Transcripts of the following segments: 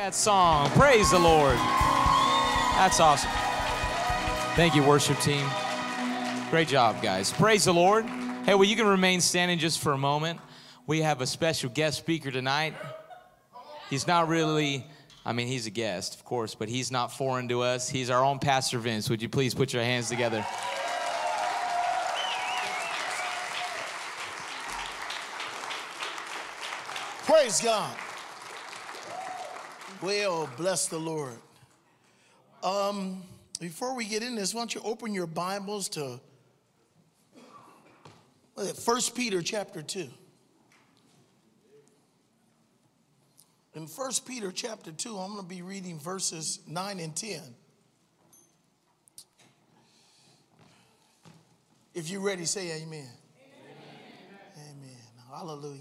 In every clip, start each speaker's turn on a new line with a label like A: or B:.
A: that song. Praise the Lord. That's awesome. Thank you, worship team. Great job, guys. Praise the Lord. Hey, well, you can remain standing just for a moment. We have a special guest speaker tonight. He's not really, I mean, he's a guest, of course, but he's not foreign to us. He's our own Pastor Vince. Would you please put your hands together?
B: Praise God. Well, bless the Lord. Um, before we get in this, why don't you open your Bibles to First Peter chapter 2. In First Peter chapter 2, I'm going to be reading verses 9 and 10. If you're ready, say amen. Amen. amen. Hallelujah.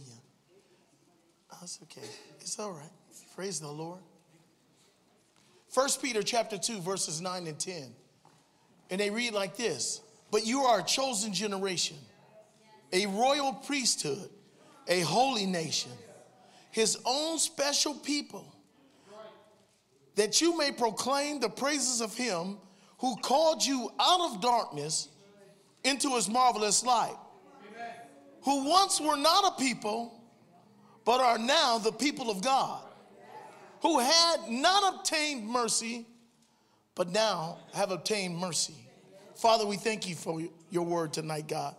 B: That's okay. It's all right. Praise the Lord. First Peter chapter 2, verses 9 and 10. And they read like this But you are a chosen generation, a royal priesthood, a holy nation, his own special people, that you may proclaim the praises of him who called you out of darkness into his marvelous light, who once were not a people but are now the people of God, who had not obtained mercy, but now have obtained mercy. Father, we thank you for your word tonight, God.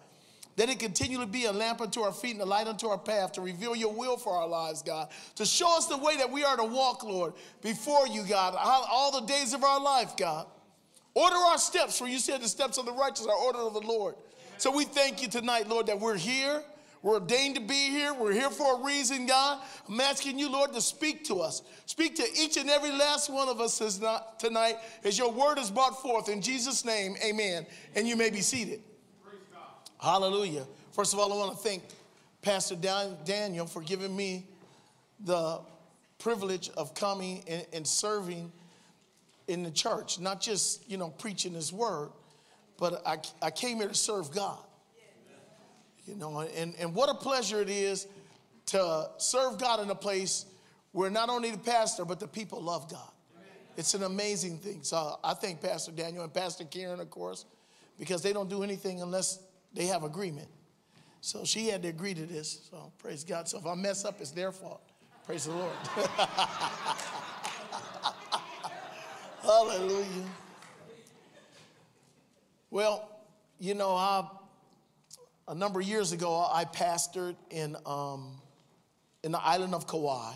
B: That it continually be a lamp unto our feet and a light unto our path to reveal your will for our lives, God. To show us the way that we are to walk, Lord, before you, God, all the days of our life, God. Order our steps, for you said the steps of the righteous are ordered of the Lord. So we thank you tonight, Lord, that we're here we're ordained to be here. We're here for a reason, God. I'm asking you, Lord, to speak to us. Speak to each and every last one of us tonight as your word is brought forth. In Jesus' name, amen. And you may be seated. Hallelujah. First of all, I want to thank Pastor Daniel for giving me the privilege of coming and serving in the church, not just, you know, preaching his word, but I, I came here to serve God. You know, and, and what a pleasure it is to serve God in a place where not only the pastor, but the people love God. It's an amazing thing. So I thank Pastor Daniel and Pastor Karen, of course, because they don't do anything unless they have agreement. So she had to agree to this. So praise God. So if I mess up, it's their fault. Praise the Lord. Hallelujah. Well, you know, I a number of years ago, I pastored in, um, in the island of Kauai,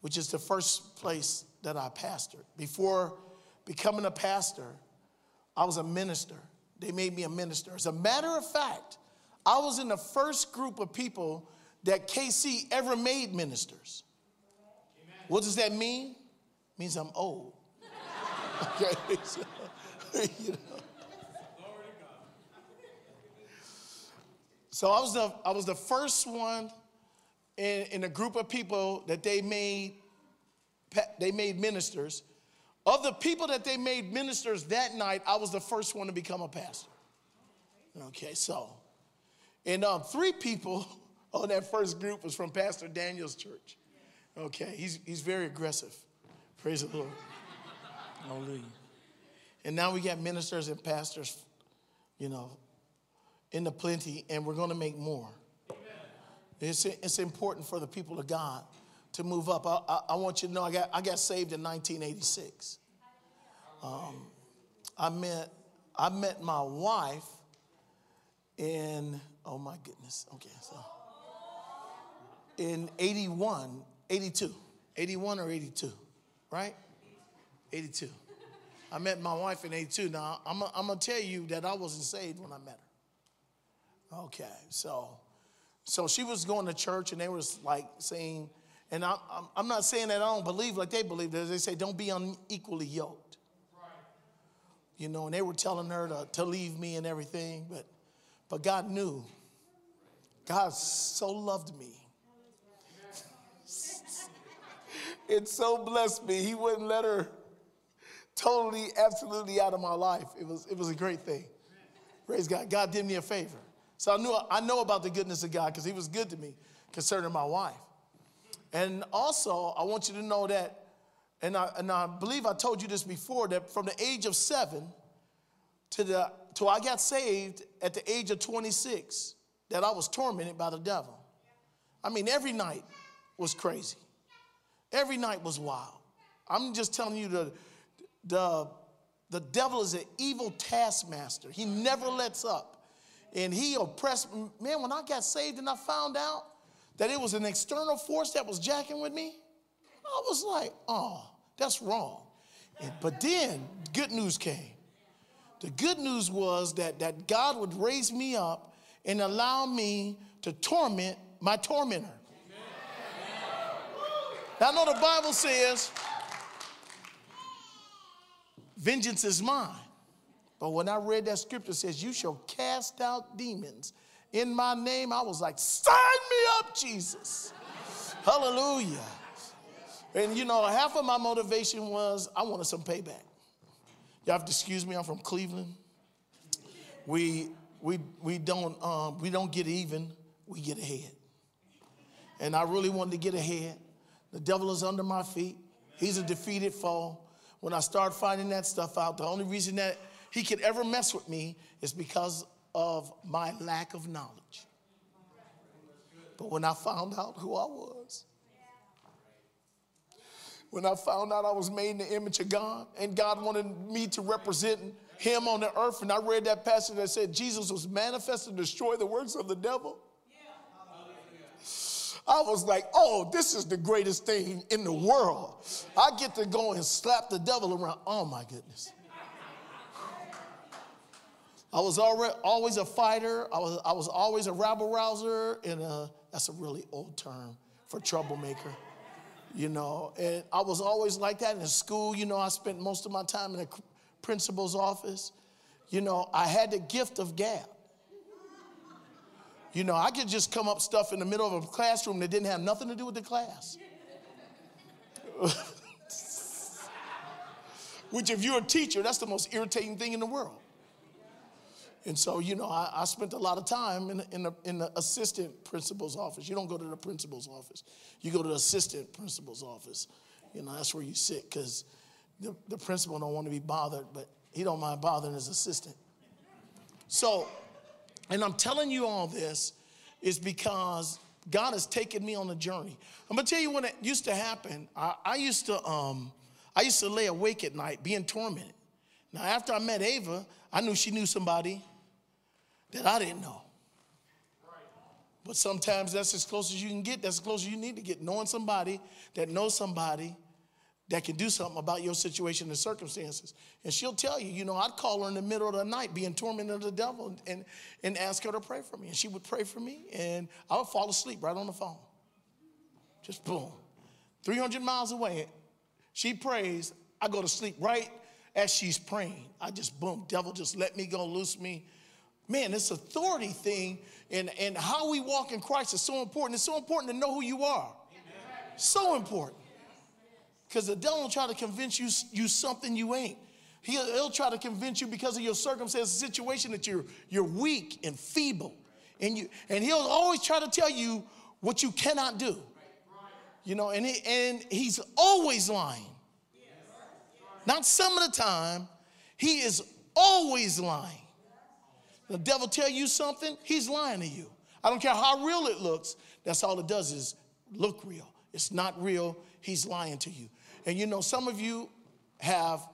B: which is the first place that I pastored. Before becoming a pastor, I was a minister. They made me a minister. As a matter of fact, I was in the first group of people that KC ever made ministers. Amen. What does that mean? It means I'm old. okay, you know. So I was the, I was the first one in, in a group of people that they made, they made ministers. Of the people that they made ministers that night, I was the first one to become a pastor. Okay, so, and um, three people on that first group was from Pastor Daniel's church. Okay, he's, he's very aggressive. Praise the Lord. Hallelujah. And now we got ministers and pastors, you know, in the plenty, and we're going to make more. It's, it's important for the people of God to move up. I, I, I, want you to know I got, I got saved in 1986. Um, I, met, I met my wife in, oh my goodness, okay, so in 81, 82, 81 or 82, right? 82. I met my wife in 82. Now, I'm, I'm going to tell you that I wasn't saved when I met her. Okay, so so she was going to church and they was like saying, and I'm, I'm not saying that I don't believe like they believe. That they say, don't be unequally yoked. Right. You know, and they were telling her to, to leave me and everything, but but God knew. God so loved me. it so blessed me. He wouldn't let her totally, absolutely out of my life. It was, it was a great thing. Praise God. God did me a favor. So I knew I know about the goodness of God because He was good to me concerning my wife. And also, I want you to know that and I, and I believe I told you this before, that from the age of seven to the, till I got saved at the age of 26, that I was tormented by the devil. I mean, every night was crazy. Every night was wild. I'm just telling you the, the, the devil is an evil taskmaster. He never lets up. And he oppressed, me. man, when I got saved and I found out that it was an external force that was jacking with me, I was like, oh, that's wrong. And, but then good news came. The good news was that, that God would raise me up and allow me to torment my tormentor. Now, I know the Bible says, vengeance is mine. But when I read that scripture says, you shall cast out demons in my name, I was like, sign me up, Jesus. Hallelujah. And you know, half of my motivation was I wanted some payback. Y'all have to excuse me, I'm from Cleveland. We we we don't um, we don't get even, we get ahead. And I really wanted to get ahead. The devil is under my feet. He's a defeated foe. When I started finding that stuff out, the only reason that he could ever mess with me is because of my lack of knowledge. But when I found out who I was, when I found out I was made in the image of God and God wanted me to represent him on the earth, and I read that passage that said Jesus was manifested to destroy the works of the devil. I was like, oh, this is the greatest thing in the world. I get to go and slap the devil around. Oh my goodness. I was always a fighter. I was, I was always a rabble rouser, and a, that's a really old term for troublemaker you know. And I was always like that in school. You know, I spent most of my time in the principal's office. You know, I had the gift of gab. You know, I could just come up stuff in the middle of a classroom that didn't have nothing to do with the class. Which, if you're a teacher, that's the most irritating thing in the world. And so, you know, I, I spent a lot of time in, in, the, in the assistant principal's office. You don't go to the principal's office, you go to the assistant principal's office. You know, that's where you sit because the, the principal don't want to be bothered, but he don't mind bothering his assistant. So, and I'm telling you all this is because God has taken me on a journey. I'm gonna tell you what used to happen. I, I used to, um, I used to lay awake at night being tormented. Now, after I met Ava, I knew she knew somebody that I didn't know. But sometimes that's as close as you can get. That's as close as you need to get. Knowing somebody that knows somebody that can do something about your situation and circumstances. And she'll tell you, you know, I'd call her in the middle of the night being tormented of the devil and, and ask her to pray for me. And she would pray for me, and I would fall asleep right on the phone. Just boom. 300 miles away, she prays. I go to sleep right as she's praying. I just, boom, devil just let me go, loose me. Man, this authority thing and, and how we walk in Christ is so important. It's so important to know who you are. Amen. So important. Because the devil will try to convince you you something you ain't. He'll, he'll try to convince you because of your circumstance, situation that you're, you're weak and feeble. And, you, and he'll always try to tell you what you cannot do. You know, and, he, and he's always lying. Not some of the time, he is always lying. The devil tell you something, he's lying to you. I don't care how real it looks. That's all it does is look real. It's not real. He's lying to you. And you know, some of you have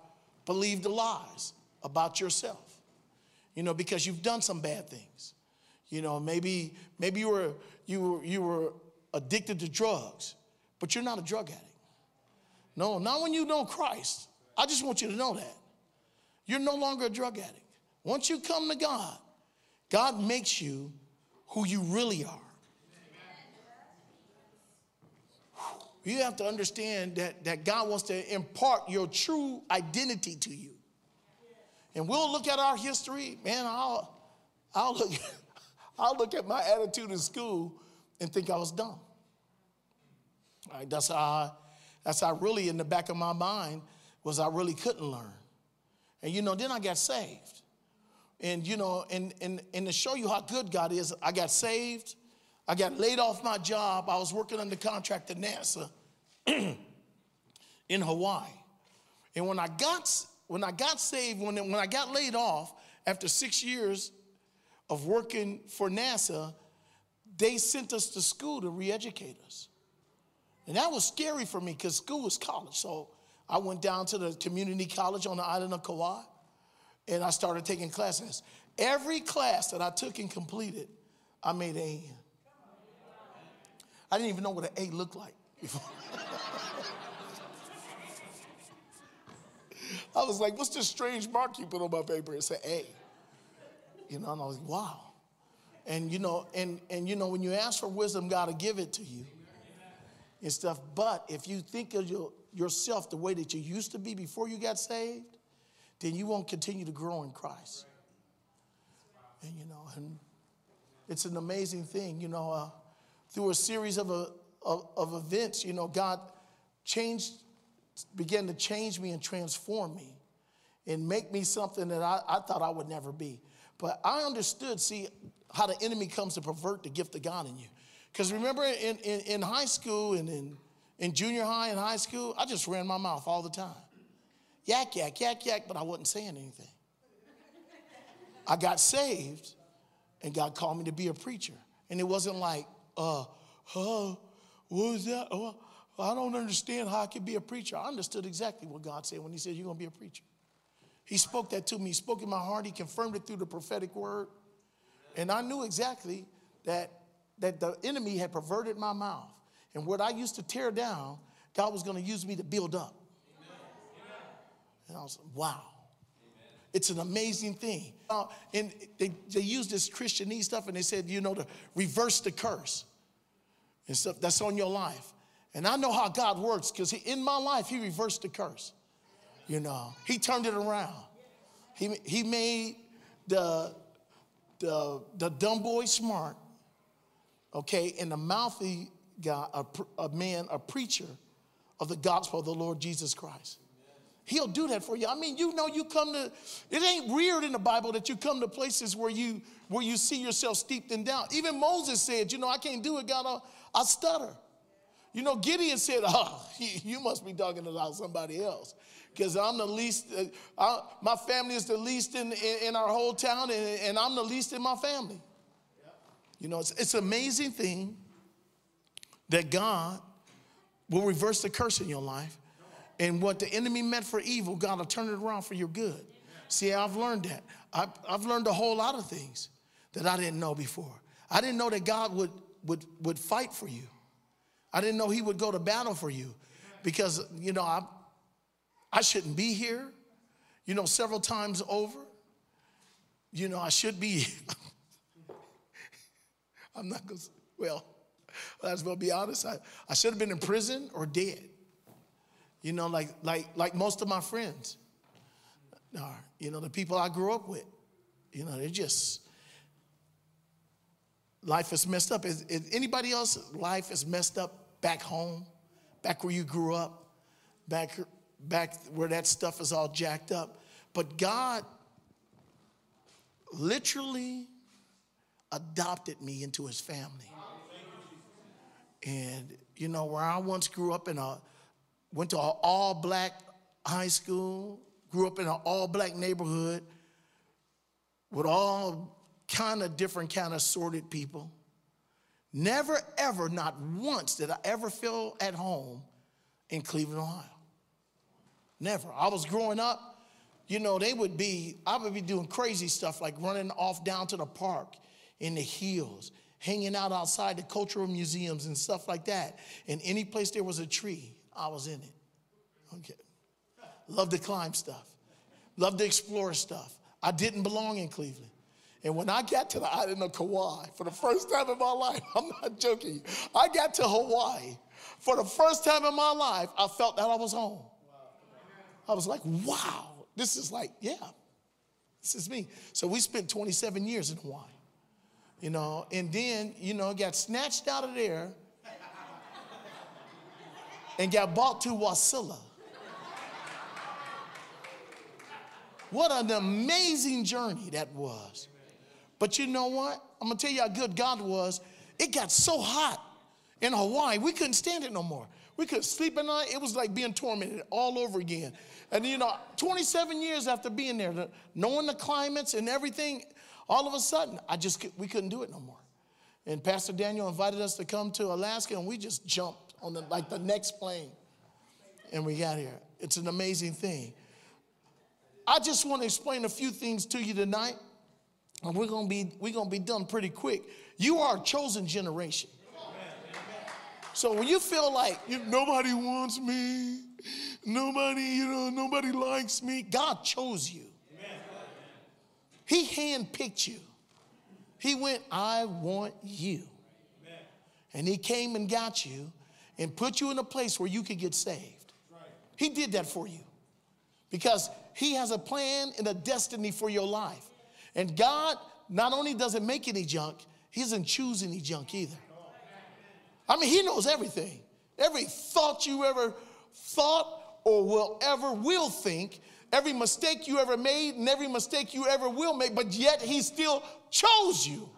B: believed the lies about yourself. You know, because you've done some bad things. You know, maybe maybe you were you were you were addicted to drugs, but you're not a drug addict. No, not when you know Christ. I just want you to know that. You're no longer a drug addict. Once you come to God, God makes you who you really are. You have to understand that, that God wants to impart your true identity to you. And we'll look at our history, man, I'll, I'll, look, I'll look at my attitude in school and think I was dumb. Right, that's how I, that's how really in the back of my mind was I really couldn't learn. And you know, then I got saved. And you know, and, and, and to show you how good God is, I got saved. I got laid off my job. I was working under contract at NASA in Hawaii. And when I got when I got saved, when, when I got laid off after six years of working for NASA, they sent us to school to re-educate us. And that was scary for me because school was college. So I went down to the community college on the island of Kauai and I started taking classes. Every class that I took and completed, I made A in. I didn't even know what an A looked like before. I was like, what's this strange mark you put on my paper? It said A. You know, and I was like, wow. And you know, and and you know, when you ask for wisdom, God will give it to you and stuff. But if you think of your, yourself the way that you used to be before you got saved, then you won't continue to grow in Christ. And you know, and it's an amazing thing, you know, uh, through a series of, a, of, of events, you know, God changed, began to change me and transform me and make me something that I, I thought I would never be. But I understood, see, how the enemy comes to pervert the gift of God in you. Because remember in, in, in, high school and in, in junior high and high school, I just ran my mouth all the time. Yak, yak, yak, yak, but I wasn't saying anything. I got saved and God called me to be a preacher. And it wasn't like, uh, uh, what was that? Uh, I don't understand how I could be a preacher. I understood exactly what God said when He said, You're going to be a preacher. He spoke that to me. He spoke in my heart. He confirmed it through the prophetic word. And I knew exactly that, that the enemy had perverted my mouth. And what I used to tear down, God was going to use me to build up. And I was like, wow. It's an amazing thing. Uh, and they, they used this Christianese stuff and they said, you know, to reverse the curse and stuff that's on your life. And I know how God works because in my life, He reversed the curse. You know, He turned it around. He, he made the, the, the dumb boy smart, okay, and the mouthy guy, a, a man, a preacher of the gospel of the Lord Jesus Christ. He'll do that for you. I mean, you know, you come to, it ain't weird in the Bible that you come to places where you where you see yourself steeped in doubt. Even Moses said, you know, I can't do it, God, I, I stutter. You know, Gideon said, oh, you must be talking about somebody else. Because I'm the least, uh, I, my family is the least in, in, in our whole town, and, and, I'm the least in my family. You know, it's, it's an amazing thing that God will reverse the curse in your life and what the enemy meant for evil, God will turn it around for your good. See, I've learned that. I've, I've learned a whole lot of things that I didn't know before. I didn't know that God would, would, would fight for you. I didn't know he would go to battle for you because, you know, I, I shouldn't be here, you know, several times over. You know, I should be. I'm not going to, well, I going to be honest. I, I should have been in prison or dead. You know, like like like most of my friends are. You know, the people I grew up with. You know, they're just life is messed up. Is, is anybody else life is messed up back home, back where you grew up, back back where that stuff is all jacked up. But God literally adopted me into his family. And you know, where I once grew up in a went to an all black high school, grew up in an all black neighborhood with all kind of different kind of sorted people. Never, ever, not once did I ever feel at home in Cleveland, Ohio. Never. I was growing up, you know, they would be, I would be doing crazy stuff like running off down to the park in the hills, hanging out outside the cultural museums and stuff like that. And any place there was a tree, I was in it. Okay. Love to climb stuff. Love to explore stuff. I didn't belong in Cleveland. And when I got to the island of Kauai for the first time in my life, I'm not joking, I got to Hawaii. For the first time in my life, I felt that I was home. I was like, wow, this is like, yeah, this is me. So we spent 27 years in Hawaii, you know, and then, you know, got snatched out of there and got bought to Wasilla. What an amazing journey that was. But you know what? I'm gonna tell you how good God was. It got so hot in Hawaii, we couldn't stand it no more. We couldn't sleep at night. It was like being tormented all over again. And you know, 27 years after being there, knowing the climates and everything, all of a sudden, I just we couldn't do it no more. And Pastor Daniel invited us to come to Alaska, and we just jumped on the like the next plane, and we got here. It's an amazing thing. I just want to explain a few things to you tonight, and we're gonna be we're gonna be done pretty quick. You are a chosen generation. So when you feel like you, nobody wants me, nobody, you know, nobody likes me, God chose you. He handpicked you. He went, I want you. And he came and got you and put you in a place where you could get saved. He did that for you because he has a plan and a destiny for your life. And God not only doesn't make any junk, he doesn't choose any junk either. I mean, he knows everything. Every thought you ever thought or will ever will think, every mistake you ever made and every mistake you ever will make, but yet he still chose you.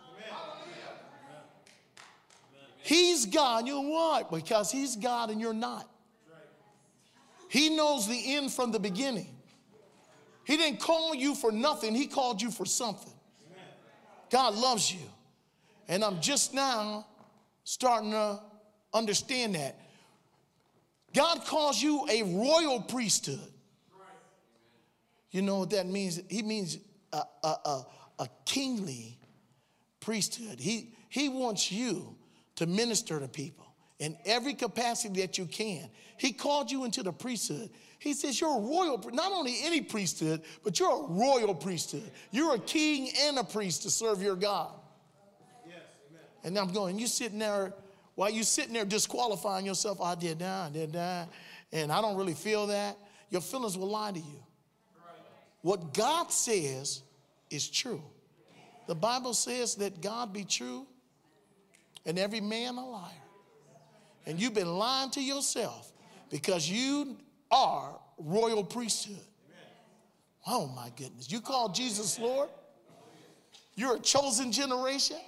B: He's God. You know why? Because he's God and you're not. He knows the end from the beginning. He didn't call you for nothing, he called you for something. God loves you. And I'm just now starting to understand that. God calls you a royal priesthood. You know what that means? He means a, a, a, a kingly priesthood. He, he wants you to minister to people in every capacity that you can. He called you into the priesthood. He says you're a royal, not only any priesthood, but you're a royal priesthood. You're a king and a priest to serve your God. Yes, And I'm going, you sitting there, while you sitting there disqualifying yourself, I did that, I did that, and I don't really feel that, your feelings will lie to you. What God says is true. The Bible says that God be true and every man a liar. And you've been lying to yourself because you are royal priesthood. Oh my goodness. You call Jesus Lord? You're a chosen generation?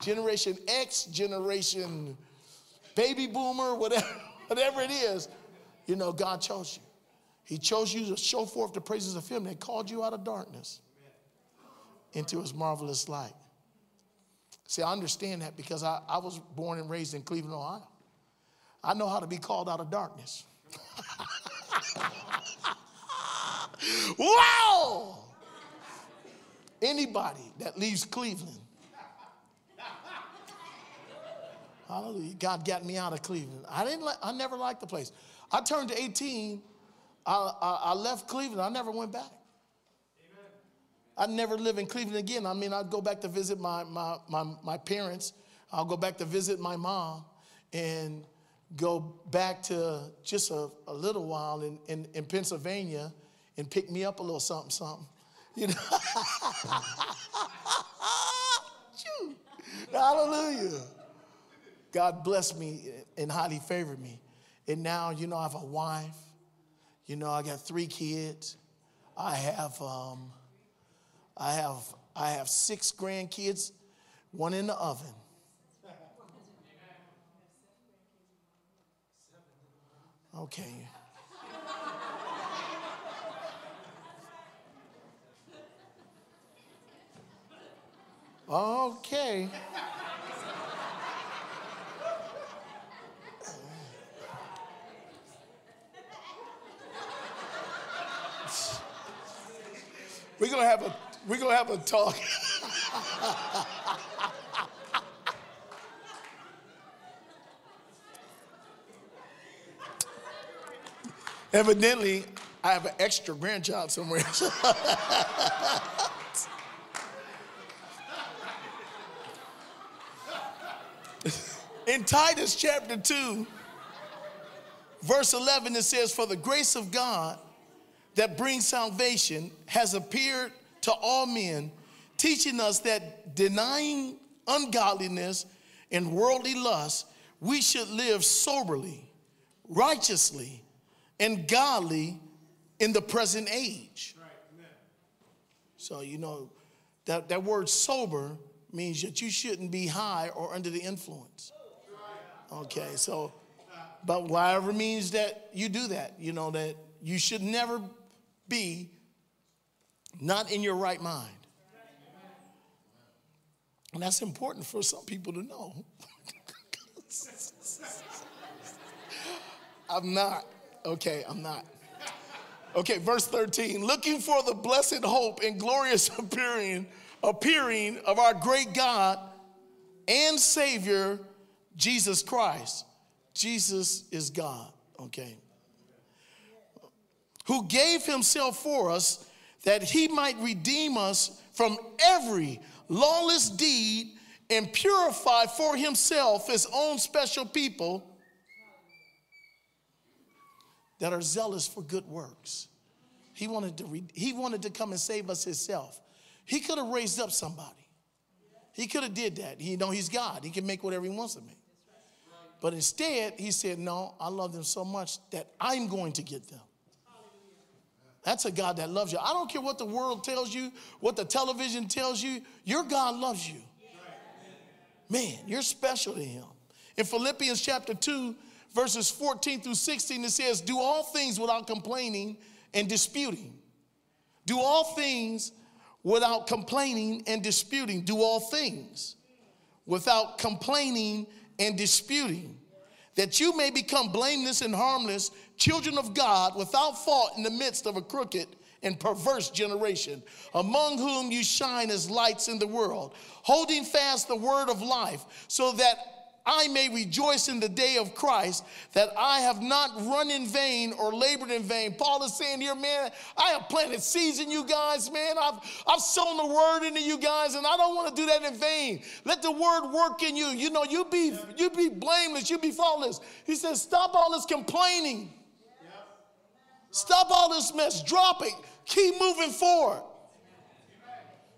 B: Generation X, Generation Baby Boomer, whatever, whatever it is, you know, God chose you. He chose you to show forth the praises of Him that called you out of darkness into His marvelous light. See, I understand that because I, I was born and raised in Cleveland, Ohio. I know how to be called out of darkness. wow! Anybody that leaves Cleveland Hallelujah. God got me out of Cleveland. I didn't I never liked the place. I turned to 18. I, I, I left Cleveland. I never went back. I'd never live in Cleveland again. I mean, I'd go back to visit my, my, my, my parents. I'll go back to visit my mom and go back to just a, a little while in, in, in Pennsylvania and pick me up a little something, something. You know? Hallelujah. God blessed me and highly favored me. And now, you know, I have a wife. You know, I got three kids. I have, um, I have, I have six grandkids, one in the oven. Okay. Okay. We're gonna have a we're gonna have a talk. Evidently, I have an extra grandchild somewhere. In Titus chapter 2, verse 11, it says, For the grace of God that brings salvation has appeared to all men, teaching us that denying ungodliness and worldly lust, we should live soberly, righteously, and godly in the present age. So, you know, that, that word sober means that you shouldn't be high or under the influence. Okay, so But whatever means that you do that, you know, that you should never be not in your right mind. And that's important for some people to know. I'm not. Okay, I'm not. Okay, verse 13. Looking for the blessed hope and glorious appearing, appearing of our great God and Savior, Jesus Christ. Jesus is God, okay? Who gave himself for us that he might redeem us from every lawless deed and purify for himself his own special people that are zealous for good works. He wanted to, re- he wanted to come and save us himself. He could have raised up somebody. He could have did that. He you know he's God. He can make whatever he wants of me. But instead, he said, "No, I love them so much that I'm going to get them." That's a God that loves you. I don't care what the world tells you, what the television tells you. Your God loves you. Man, you're special to him. In Philippians chapter 2, verses 14 through 16, it says, Do all things without complaining and disputing. Do all things without complaining and disputing. Do all things without complaining and disputing, that you may become blameless and harmless, children of God, without fault in the midst of a crooked and perverse generation, among whom you shine as lights in the world, holding fast the word of life, so that I may rejoice in the day of Christ that I have not run in vain or labored in vain. Paul is saying here, man, I have planted seeds in you guys, man. I've, I've sown the word into you guys, and I don't want to do that in vain. Let the word work in you. You know, you be you be blameless, you be faultless. He says, stop all this complaining. Stop all this mess. Drop it. Keep moving forward.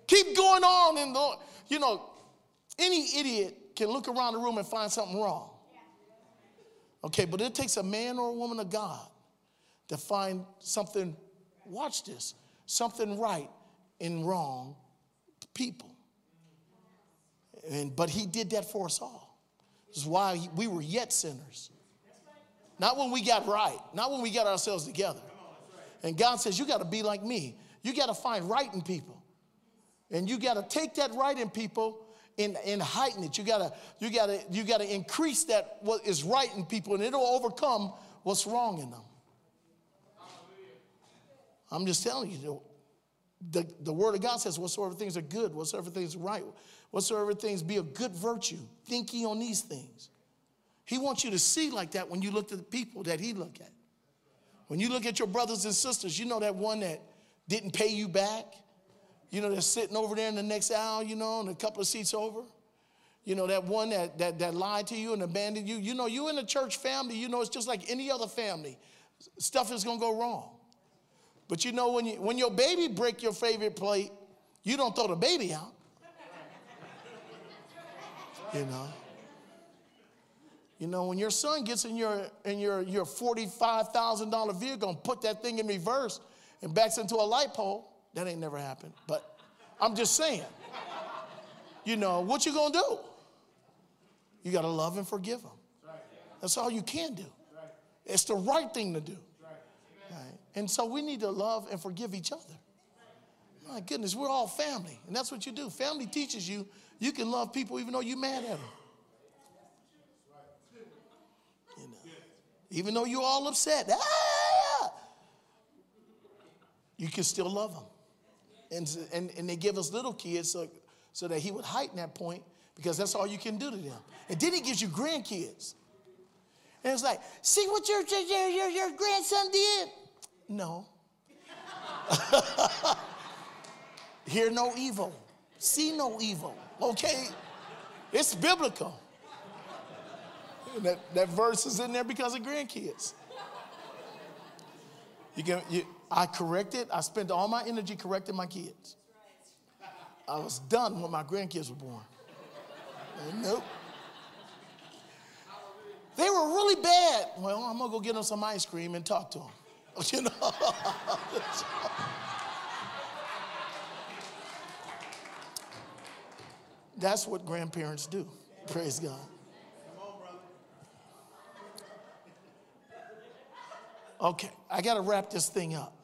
B: Keep going on. in the, you know, any idiot can look around the room and find something wrong. Okay, but it takes a man or a woman of God to find something, watch this, something right in wrong people. And, but he did that for us all. This is why we were yet sinners. Not when we got right, not when we got ourselves together. And God says, You got to be like me. You got to find right in people. And you got to take that right in people and, and heighten it. You gotta, you gotta, you gotta increase that what is right in people, and it'll overcome what's wrong in them. I'm just telling you, the, the word of God says, whatsoever things are good, whatsoever things are right, whatsoever things be a good virtue, think ye on these things. He wants you to see like that when you look at the people that he look at. When you look at your brothers and sisters, you know that one that didn't pay you back, you know, they're sitting over there in the next aisle, you know, and a couple of seats over. You know, that one that, that, that lied to you and abandoned you. You know, you in the church family, you know, it's just like any other family. Stuff is going to go wrong. But you know, when, you, when your baby break your favorite plate, you don't throw the baby out. You know. You know, when your son gets in your in your, your $45,000 vehicle and put that thing in reverse and backs into a light pole, that ain't never happened. But I'm just saying, you know, what you gonna do? You gotta love and forgive them. That's all you can do. It's the right thing to do. Right? And so we need to love and forgive each other. My goodness, we're all family. And that's what you do. Family teaches you you can love people even though you're mad at them. You know, even though you're all upset, ah, you can still love them. And, and, and they give us little kids so, so that he would heighten that point because that's all you can do to them. And then he gives you grandkids. And it's like, see what your, your, your, your grandson did? No. Hear no evil, see no evil. Okay? It's biblical. That, that verse is in there because of grandkids. You can, you, I corrected, I spent all my energy correcting my kids. I was done when my grandkids were born. nope. They were really bad. Well, I'm gonna go get them some ice cream and talk to them. You know. That's what grandparents do. Praise God. Okay, I got to wrap this thing up.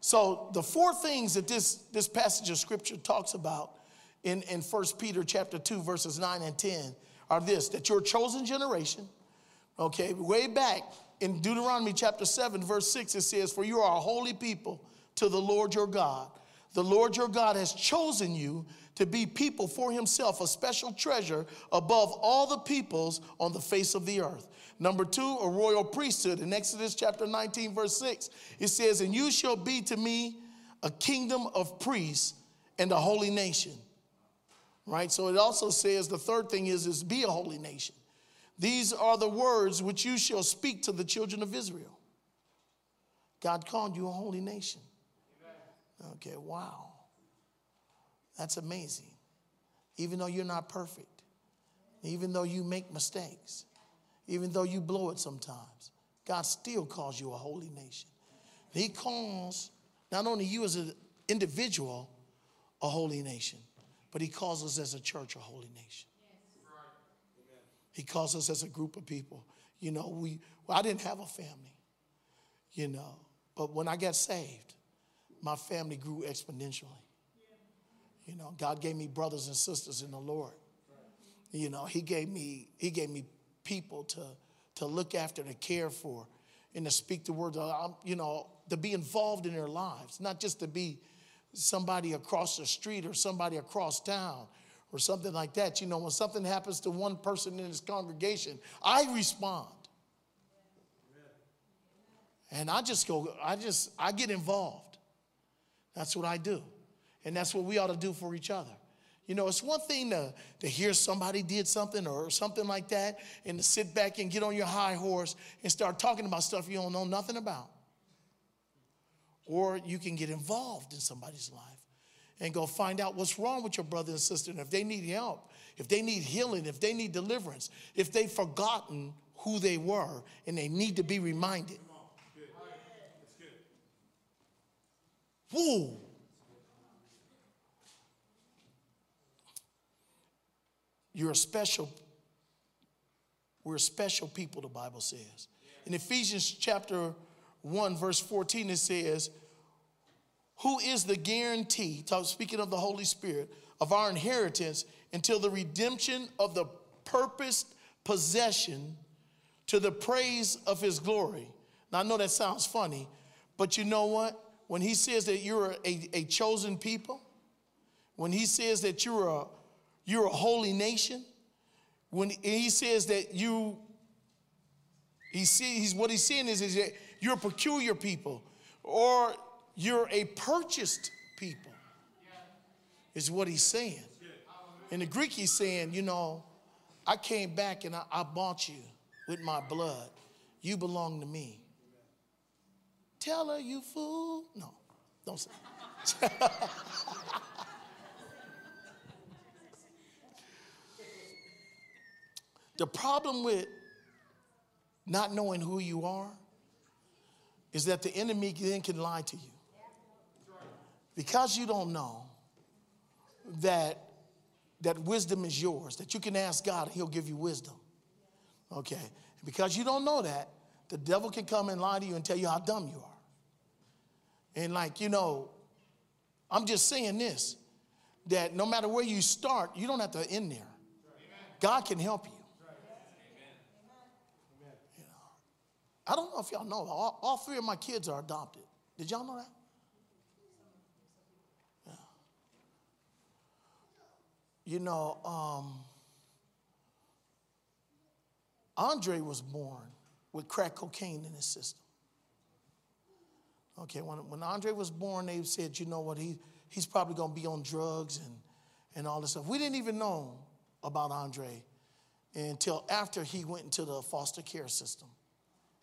B: So the four things that this, this passage of scripture talks about in, in 1 Peter chapter 2, verses 9 and 10 are this, that you're chosen generation. Okay, way back in Deuteronomy chapter 7, verse 6, it says, For you are a holy people to the Lord your God. The Lord your God has chosen you to be people for himself, a special treasure above all the peoples on the face of the earth. Number two, a royal priesthood. In Exodus chapter 19, verse 6, it says, And you shall be to me a kingdom of priests and a holy nation. Right? So it also says the third thing is, is be a holy nation. These are the words which you shall speak to the children of Israel. God called you a holy nation. Okay, wow. That's amazing. Even though you're not perfect, even though you make mistakes, even though you blow it sometimes, God still calls you a holy nation. He calls not only you as an individual a holy nation, but He calls us as a church a holy nation. He calls us as a group of people. You know, we well, I didn't have a family, you know, but when I got saved, my family grew exponentially. You know, God gave me brothers and sisters in the Lord. You know, He gave me He gave me people to to look after, to care for, and to speak the word. Uh, um, you know, to be involved in their lives, not just to be somebody across the street or somebody across town or something like that. You know, when something happens to one person in his congregation, I respond. And I just go, I just, I get involved. That's what I do. And that's what we ought to do for each other. You know, it's one thing to, to hear somebody did something or something like that and to sit back and get on your high horse and start talking about stuff you don't know nothing about. Or you can get involved in somebody's life and go find out what's wrong with your brother and sister. And if they need help, if they need healing, if they need deliverance, if they've forgotten who they were and they need to be reminded. Whoa. You're a special, we're a special people, the Bible says. In Ephesians chapter 1, verse 14, it says, Who is the guarantee, speaking of the Holy Spirit, of our inheritance until the redemption of the purposed possession to the praise of his glory. Now, I know that sounds funny, but you know what? When he says that you're a, a chosen people, when he says that you're a you're a holy nation. When he says that you, he sees what he's saying is, is that you're a peculiar people or you're a purchased people, is what he's saying. In the Greek, he's saying, you know, I came back and I, I bought you with my blood. You belong to me. Tell her, you fool. No, don't say. The problem with not knowing who you are is that the enemy then can lie to you. Because you don't know that, that wisdom is yours, that you can ask God and He'll give you wisdom. Okay? Because you don't know that, the devil can come and lie to you and tell you how dumb you are. And, like, you know, I'm just saying this that no matter where you start, you don't have to end there. God can help you. I don't know if y'all know, all, all three of my kids are adopted. Did y'all know that? Yeah. You know, um, Andre was born with crack cocaine in his system. Okay, when, when Andre was born, they said, you know what, he, he's probably going to be on drugs and, and all this stuff. We didn't even know about Andre until after he went into the foster care system.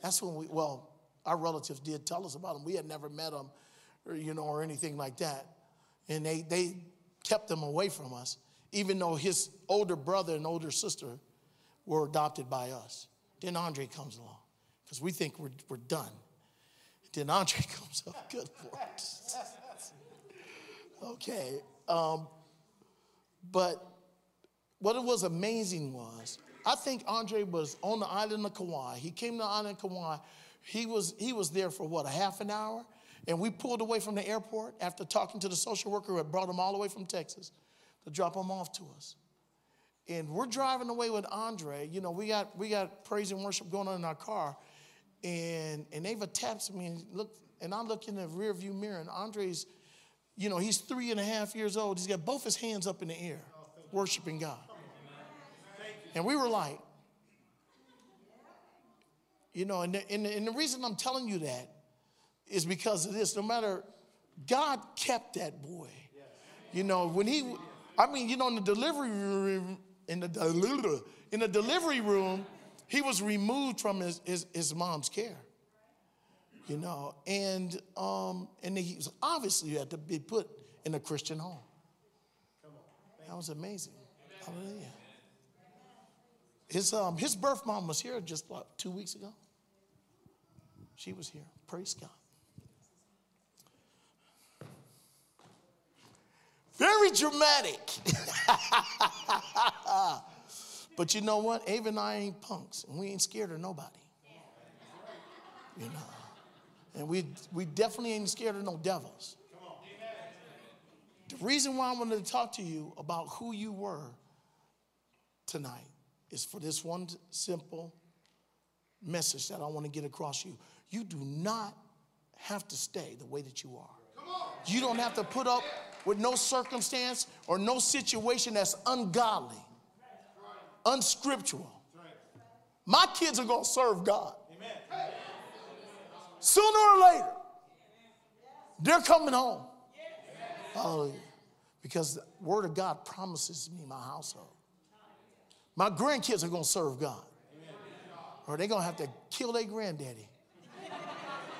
B: That's when we, well, our relatives did tell us about him. We had never met him, or, you know, or anything like that. And they, they kept them away from us, even though his older brother and older sister were adopted by us. Then Andre comes along, because we think we're, we're done. Then Andre comes up, good Lord. okay. Um, but what it was amazing was I think Andre was on the island of Kauai. He came to the island of Kauai. He was he was there for what a half an hour? And we pulled away from the airport after talking to the social worker who had brought him all the way from texas to drop him off to us. And we're driving away with andre. You know we got we got praise and worship going on in our car. And and ava taps me and look and i look in the rear view mirror and andre's you know he's three and a half years old. He's got both his hands up in the air worshiping god and we were like you know, and the, and, the, and the reason I'm telling you that is because of this. No matter, God kept that boy. You know, when he, I mean, you know, in the delivery room, in the, in the delivery room, he was removed from his, his, his mom's care. You know, and um, and he was obviously had to be put in a Christian home. That was amazing. Hallelujah. His um, his birth mom was here just about two weeks ago. She was here. Praise God. Very dramatic. but you know what? Ava and I ain't punks, and we ain't scared of nobody. You know. And we, we definitely ain't scared of no devils. The reason why I wanted to talk to you about who you were tonight is for this one simple message that I want to get across you. You do not have to stay the way that you are. You don't have to put up with no circumstance or no situation that's ungodly, unscriptural. My kids are going to serve God. Sooner or later, they're coming home. Hallelujah. Because the word of God promises me my household. My grandkids are going to serve God. Or they're going to have to kill their granddaddy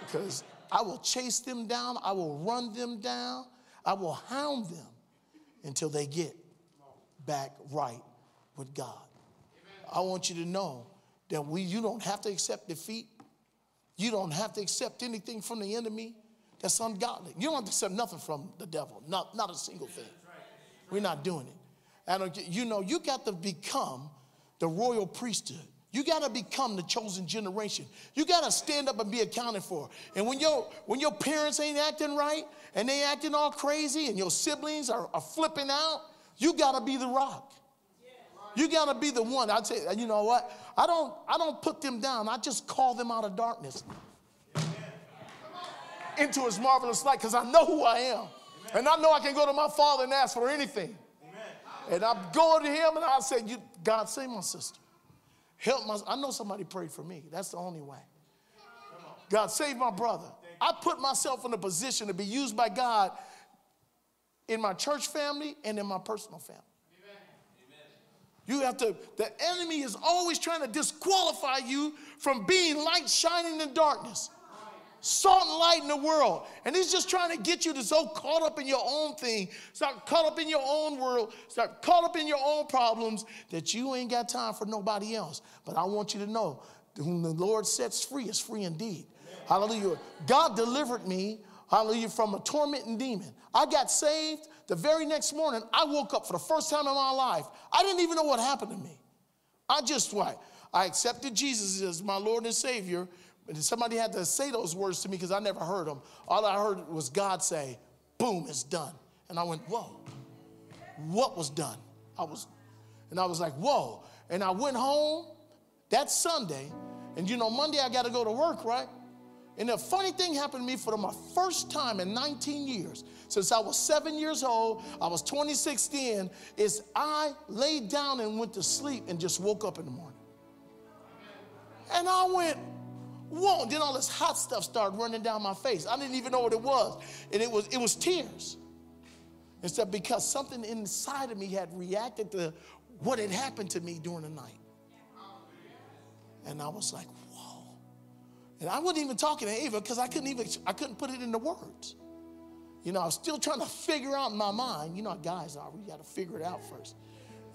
B: because I will chase them down, I will run them down, I will hound them until they get back right with God. I want you to know that we, you don't have to accept defeat. You don't have to accept anything from the enemy that's ungodly. You don't have to accept nothing from the devil, not, not a single thing. We're not doing it. And you know, you got to become the royal priesthood. You got to become the chosen generation. You got to stand up and be accounted for. And when your when your parents ain't acting right and they acting all crazy and your siblings are, are flipping out, you got to be the rock. You got to be the one. I say, you know what? I don't I don't put them down. I just call them out of darkness into his marvelous light because I know who I am. And I know I can go to my father and ask for anything. And I'm going to him and I say, you, God, save my sister. Help my, I know somebody prayed for me. That's the only way. God, save my brother. I put myself in a position to be used by God in my church family and in my personal family. You have to, the enemy is always trying to disqualify you from being light shining in darkness salt and light in the world. And he's just trying to get you to so caught up in your own thing, start caught up in your own world, start caught up in your own problems that you ain't got time for nobody else. But I want you to know, whom the Lord sets free is free indeed. Hallelujah. God delivered me, hallelujah, from a tormenting demon. I got saved. The very next morning, I woke up for the first time in my life. I didn't even know what happened to me. I just what? I accepted Jesus as my Lord and Savior and somebody had to say those words to me because I never heard them. All I heard was God say, boom, it's done. And I went, whoa, what was done? I was, and I was like, whoa. And I went home that Sunday, and you know, Monday I got to go to work, right? And the funny thing happened to me for my first time in 19 years. Since I was seven years old, I was 26 then, is I laid down and went to sleep and just woke up in the morning. And I went, whoa. Then all this hot stuff started running down my face. I didn't even know what it was. And it was, it was tears. Instead, because something inside of me had reacted to what had happened to me during the night. And I was like, whoa. And I wasn't even talking to Ava because I couldn't even, I couldn't put it into words. You know, I was still trying to figure out in my mind, you know guys are, we got to figure it out first.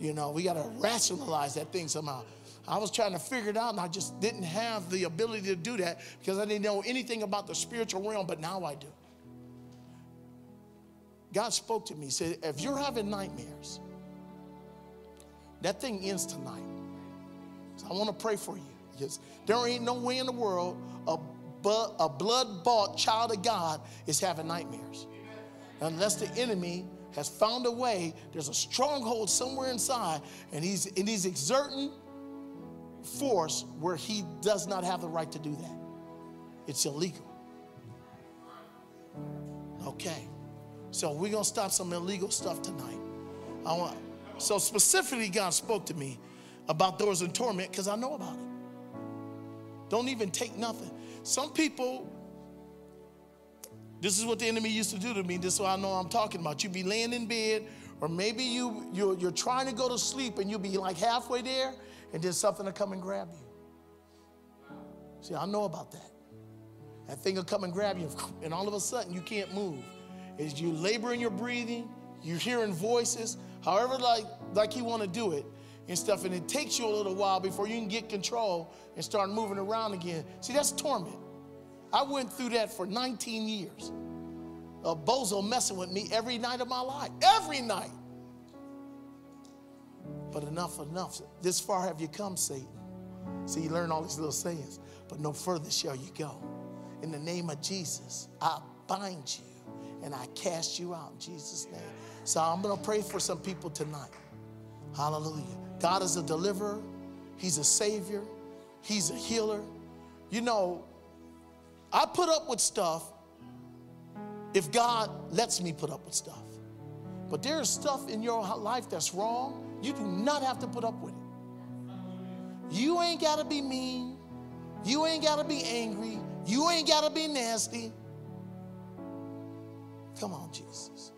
B: You know, we got to rationalize that thing somehow. I was trying to figure it out, and I just didn't have the ability to do that because I didn't know anything about the spiritual realm, but now I do. God spoke to me, said, If you're having nightmares, that thing ends tonight. So I want to pray for you because there ain't no way in the world a a blood bought child of God is having nightmares. Unless the enemy has found a way, there's a stronghold somewhere inside, and he's, and he's exerting force where he does not have the right to do that. It's illegal. Okay. So we're gonna stop some illegal stuff tonight. I want so specifically God spoke to me about those in torment because I know about it. Don't even take nothing. Some people, this is what the enemy used to do to me. This is what I know I'm talking about. You be laying in bed, or maybe you you're, you're trying to go to sleep and you'll be like halfway there, and then something will come and grab you. See, I know about that. That thing will come and grab you, and all of a sudden you can't move. Is you laboring your breathing, you're hearing voices, however like like you want to do it and stuff, and it takes you a little while before you can get control and start moving around again. See, that's torment. I went through that for 19 years. A bozo messing with me every night of my life, every night. But enough, enough. This far have you come, Satan. See, you learn all these little sayings, but no further shall you go. In the name of Jesus, I bind you and I cast you out in Jesus' name. So I'm going to pray for some people tonight. Hallelujah. God is a deliverer, He's a savior, He's a healer. You know, I put up with stuff if God lets me put up with stuff. But there is stuff in your life that's wrong. You do not have to put up with it. You ain't got to be mean. You ain't got to be angry. You ain't got to be nasty. Come on, Jesus.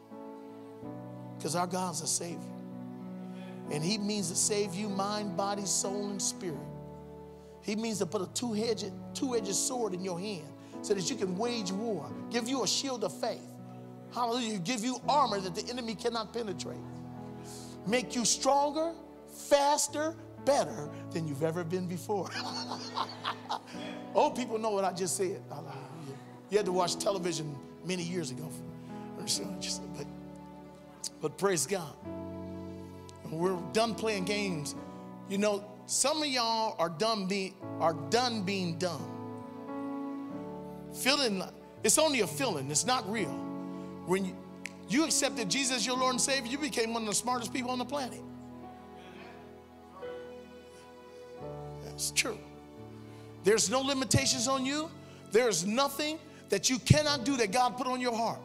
B: Because our God's a Savior. And He means to save you mind, body, soul, and spirit. He means to put a two-edged, two-edged sword in your hand so that you can wage war, give you a shield of faith. Hallelujah. Give you armor that the enemy cannot penetrate. Make you stronger, faster, better than you've ever been before. Old people know what I just said. You had to watch television many years ago. But, but praise God. When we're done playing games, you know, some of y'all are done being are done being dumb. Feeling it's only a feeling, it's not real. When you, you accepted Jesus your Lord and Savior, you became one of the smartest people on the planet. That's true. There's no limitations on you. There is nothing that you cannot do that God put on your heart.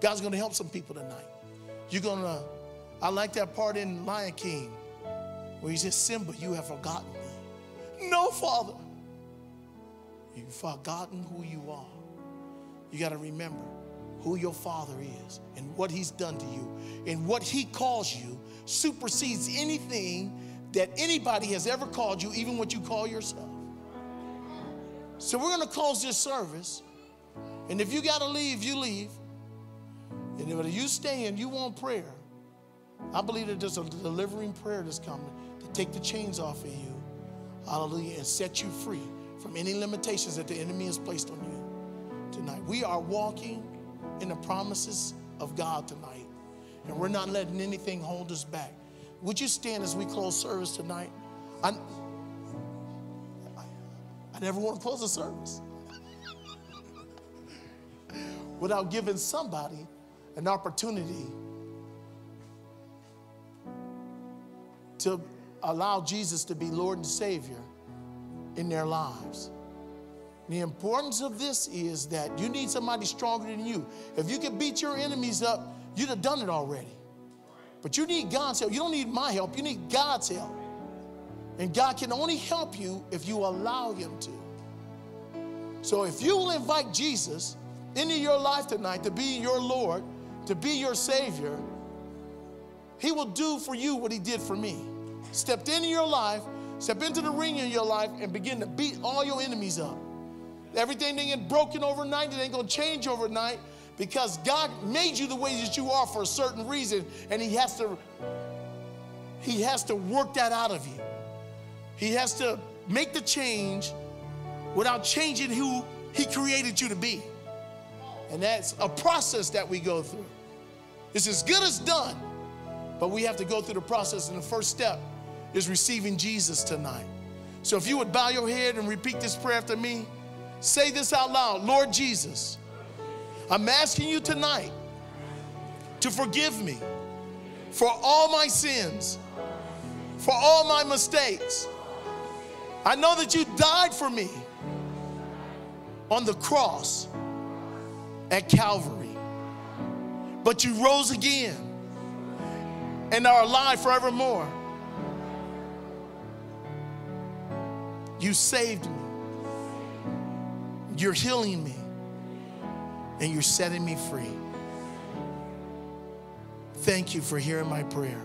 B: God's gonna help some people tonight. You're gonna, I like that part in Lion King where he says, Simba, you have forgotten me. No, Father. You've forgotten who you are. You got to remember who your Father is and what He's done to you. And what He calls you supersedes anything that anybody has ever called you, even what you call yourself. So we're going to close this service. And if you got to leave, you leave. And if you stay and you want prayer, I believe that there's a delivering prayer that's coming to take the chains off of you. Hallelujah. And set you free from any limitations that the enemy has placed on you tonight. We are walking in the promises of God tonight, and we're not letting anything hold us back. Would you stand as we close service tonight? I, I never want to close a service without giving somebody an opportunity to allow Jesus to be Lord and Savior in their lives. The importance of this is that you need somebody stronger than you. If you could beat your enemies up, you'd have done it already. But you need God's help. You don't need my help, you need God's help. And God can only help you if you allow Him to. So if you will invite Jesus into your life tonight to be your Lord, to be your Savior, He will do for you what He did for me. Stepped into your life, step into the ring in your life, and begin to beat all your enemies up. Everything that get broken overnight, it ain't gonna change overnight because God made you the way that you are for a certain reason, and He has to He has to work that out of you. He has to make the change without changing who He created you to be. And that's a process that we go through. It's as good as done, but we have to go through the process. And the first step is receiving Jesus tonight. So if you would bow your head and repeat this prayer after me, Say this out loud Lord Jesus, I'm asking you tonight to forgive me for all my sins, for all my mistakes. I know that you died for me on the cross at Calvary, but you rose again and are alive forevermore. You saved me. You're healing me. And you're setting me free. Thank you for hearing my prayer.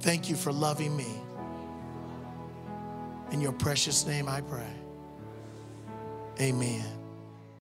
B: Thank you for loving me. In your precious name I pray. Amen.